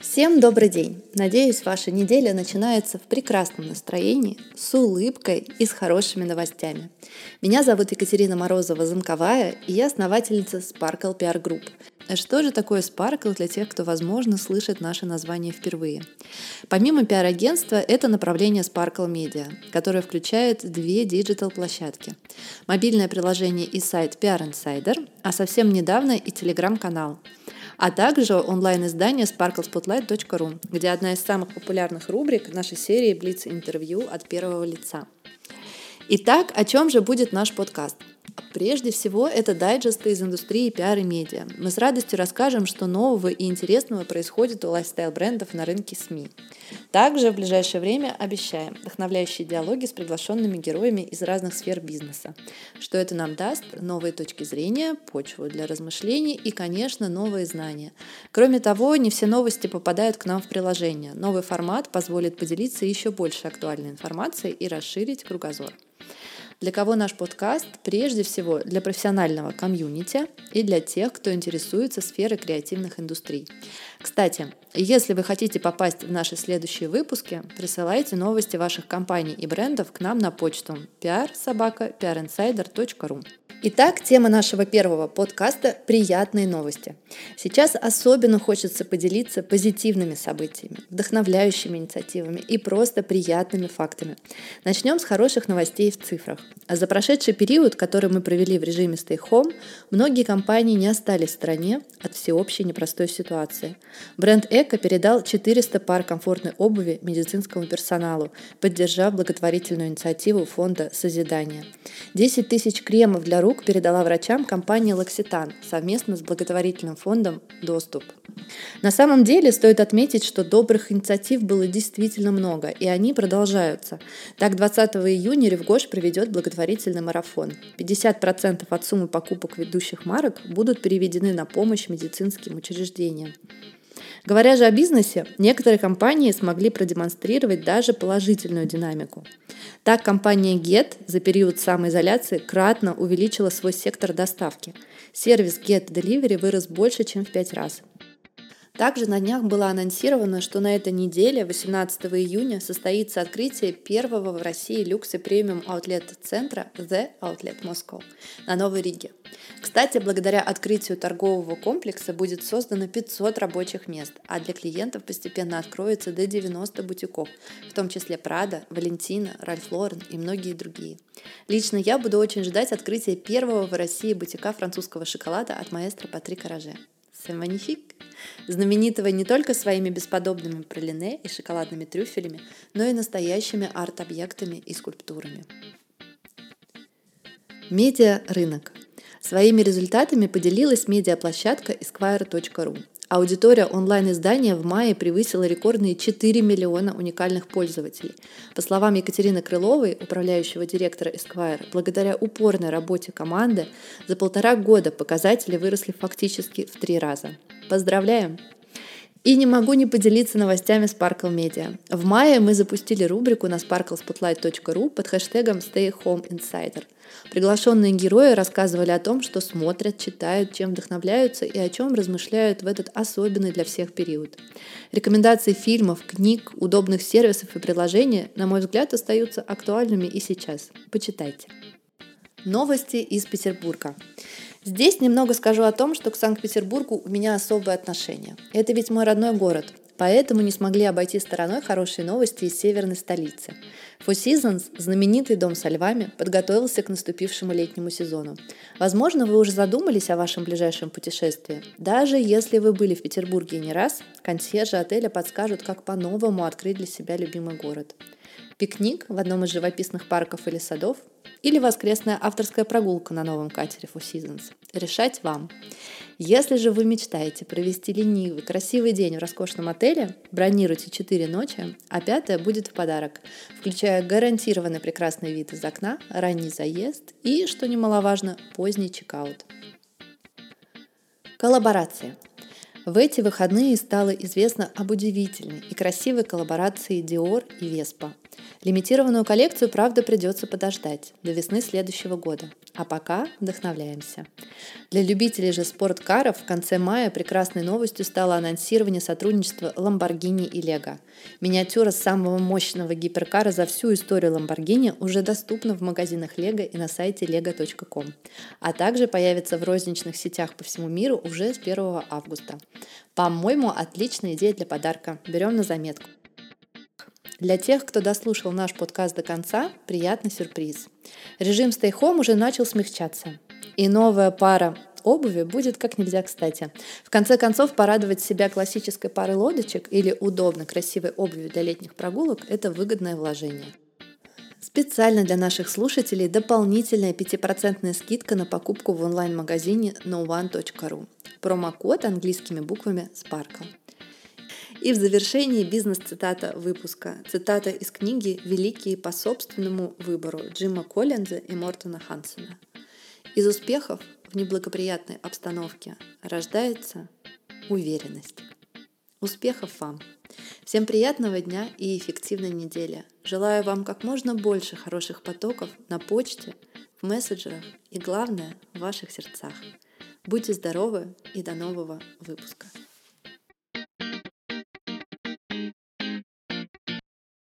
Всем добрый день! Надеюсь, ваша неделя начинается в прекрасном настроении, с улыбкой и с хорошими новостями. Меня зовут Екатерина Морозова-Замковая, и я основательница Sparkle PR Group. Что же такое Sparkle для тех, кто, возможно, слышит наше название впервые? Помимо пиар-агентства, это направление Sparkle Media, которое включает две digital -площадки. Мобильное приложение и сайт PR Insider, а совсем недавно и телеграм-канал – а также онлайн-издание sparklespotlight.ru, где одна из самых популярных рубрик нашей серии Блиц интервью от первого лица. Итак, о чем же будет наш подкаст? Прежде всего, это дайджесты из индустрии пиар и медиа. Мы с радостью расскажем, что нового и интересного происходит у лайфстайл-брендов на рынке СМИ. Также в ближайшее время обещаем вдохновляющие диалоги с приглашенными героями из разных сфер бизнеса. Что это нам даст? Новые точки зрения, почву для размышлений и, конечно, новые знания. Кроме того, не все новости попадают к нам в приложение. Новый формат позволит поделиться еще больше актуальной информацией и расширить кругозор. Для кого наш подкаст? Прежде всего для профессионального комьюнити и для тех, кто интересуется сферой креативных индустрий. Кстати, если вы хотите попасть в наши следующие выпуски, присылайте новости ваших компаний и брендов к нам на почту pr-sobaka-prinsider.ru. Итак, тема нашего первого подкаста – приятные новости. Сейчас особенно хочется поделиться позитивными событиями, вдохновляющими инициативами и просто приятными фактами. Начнем с хороших новостей в цифрах. За прошедший период, который мы провели в режиме Stay Home, многие компании не остались в стороне от всеобщей непростой ситуации. Бренд Эко передал 400 пар комфортной обуви медицинскому персоналу, поддержав благотворительную инициативу фонда «Созидание». 10 тысяч кремов для рук передала врачам компания «Локситан» совместно с благотворительным фондом «Доступ». На самом деле стоит отметить, что добрых инициатив было действительно много, и они продолжаются. Так, 20 июня Ревгош проведет благотворительный марафон. 50% от суммы покупок ведущих марок будут переведены на помощь медицинским учреждениям. Говоря же о бизнесе, некоторые компании смогли продемонстрировать даже положительную динамику. Так, компания Get за период самоизоляции кратно увеличила свой сектор доставки. Сервис Get Delivery вырос больше, чем в пять раз. Также на днях было анонсировано, что на этой неделе, 18 июня, состоится открытие первого в России люксы премиум аутлет-центра The Outlet Moscow на Новой Риге. Кстати, благодаря открытию торгового комплекса будет создано 500 рабочих мест, а для клиентов постепенно откроется до 90 бутиков, в том числе Prada, Валентина, Ральф Лорен и многие другие. Лично я буду очень ждать открытия первого в России бутика французского шоколада от маэстро Патрика Роже. Magnifique! знаменитого не только своими бесподобными пролине и шоколадными трюфелями, но и настоящими арт-объектами и скульптурами. Медиа-рынок. Своими результатами поделилась медиаплощадка esquire.ru. Аудитория онлайн-издания в мае превысила рекордные 4 миллиона уникальных пользователей. По словам Екатерины Крыловой, управляющего директора Esquire, благодаря упорной работе команды за полтора года показатели выросли фактически в три раза. Поздравляем! И не могу не поделиться новостями Sparkle Media. В мае мы запустили рубрику на sparklespotlight.ru под хэштегом Stay Home Insider. Приглашенные герои рассказывали о том, что смотрят, читают, чем вдохновляются и о чем размышляют в этот особенный для всех период. Рекомендации фильмов, книг, удобных сервисов и приложений, на мой взгляд, остаются актуальными и сейчас. Почитайте. Новости из Петербурга. Здесь немного скажу о том, что к Санкт-Петербургу у меня особое отношение. Это ведь мой родной город, поэтому не смогли обойти стороной хорошие новости из северной столицы. Four Seasons, знаменитый дом со львами, подготовился к наступившему летнему сезону. Возможно, вы уже задумались о вашем ближайшем путешествии. Даже если вы были в Петербурге не раз, консьержи отеля подскажут, как по-новому открыть для себя любимый город. Пикник в одном из живописных парков или садов или воскресная авторская прогулка на новом катере Four Seasons. Решать вам. Если же вы мечтаете провести ленивый, красивый день в роскошном отеле, бронируйте 4 ночи, а пятая будет в подарок, включая гарантированный прекрасный вид из окна, ранний заезд и, что немаловажно, поздний чекаут. Коллаборация. В эти выходные стало известно об удивительной и красивой коллаборации Dior и Vespa – Лимитированную коллекцию, правда, придется подождать до весны следующего года. А пока вдохновляемся. Для любителей же спорткаров в конце мая прекрасной новостью стало анонсирование сотрудничества Lamborghini и Lego. Миниатюра самого мощного гиперкара за всю историю Lamborghini уже доступна в магазинах Lego и на сайте lego.com, а также появится в розничных сетях по всему миру уже с 1 августа. По-моему, отличная идея для подарка. Берем на заметку. Для тех, кто дослушал наш подкаст до конца, приятный сюрприз. Режим Stay Home уже начал смягчаться. И новая пара обуви будет как нельзя кстати. В конце концов, порадовать себя классической парой лодочек или удобно красивой обувью для летних прогулок – это выгодное вложение. Специально для наших слушателей дополнительная 5% скидка на покупку в онлайн-магазине noone.ru. Промокод английскими буквами Sparkle. И в завершении бизнес-цитата выпуска. Цитата из книги «Великие по собственному выбору» Джима Коллинза и Мортона Хансена. Из успехов в неблагоприятной обстановке рождается уверенность. Успехов вам! Всем приятного дня и эффективной недели. Желаю вам как можно больше хороших потоков на почте, в мессенджерах и, главное, в ваших сердцах. Будьте здоровы и до нового выпуска.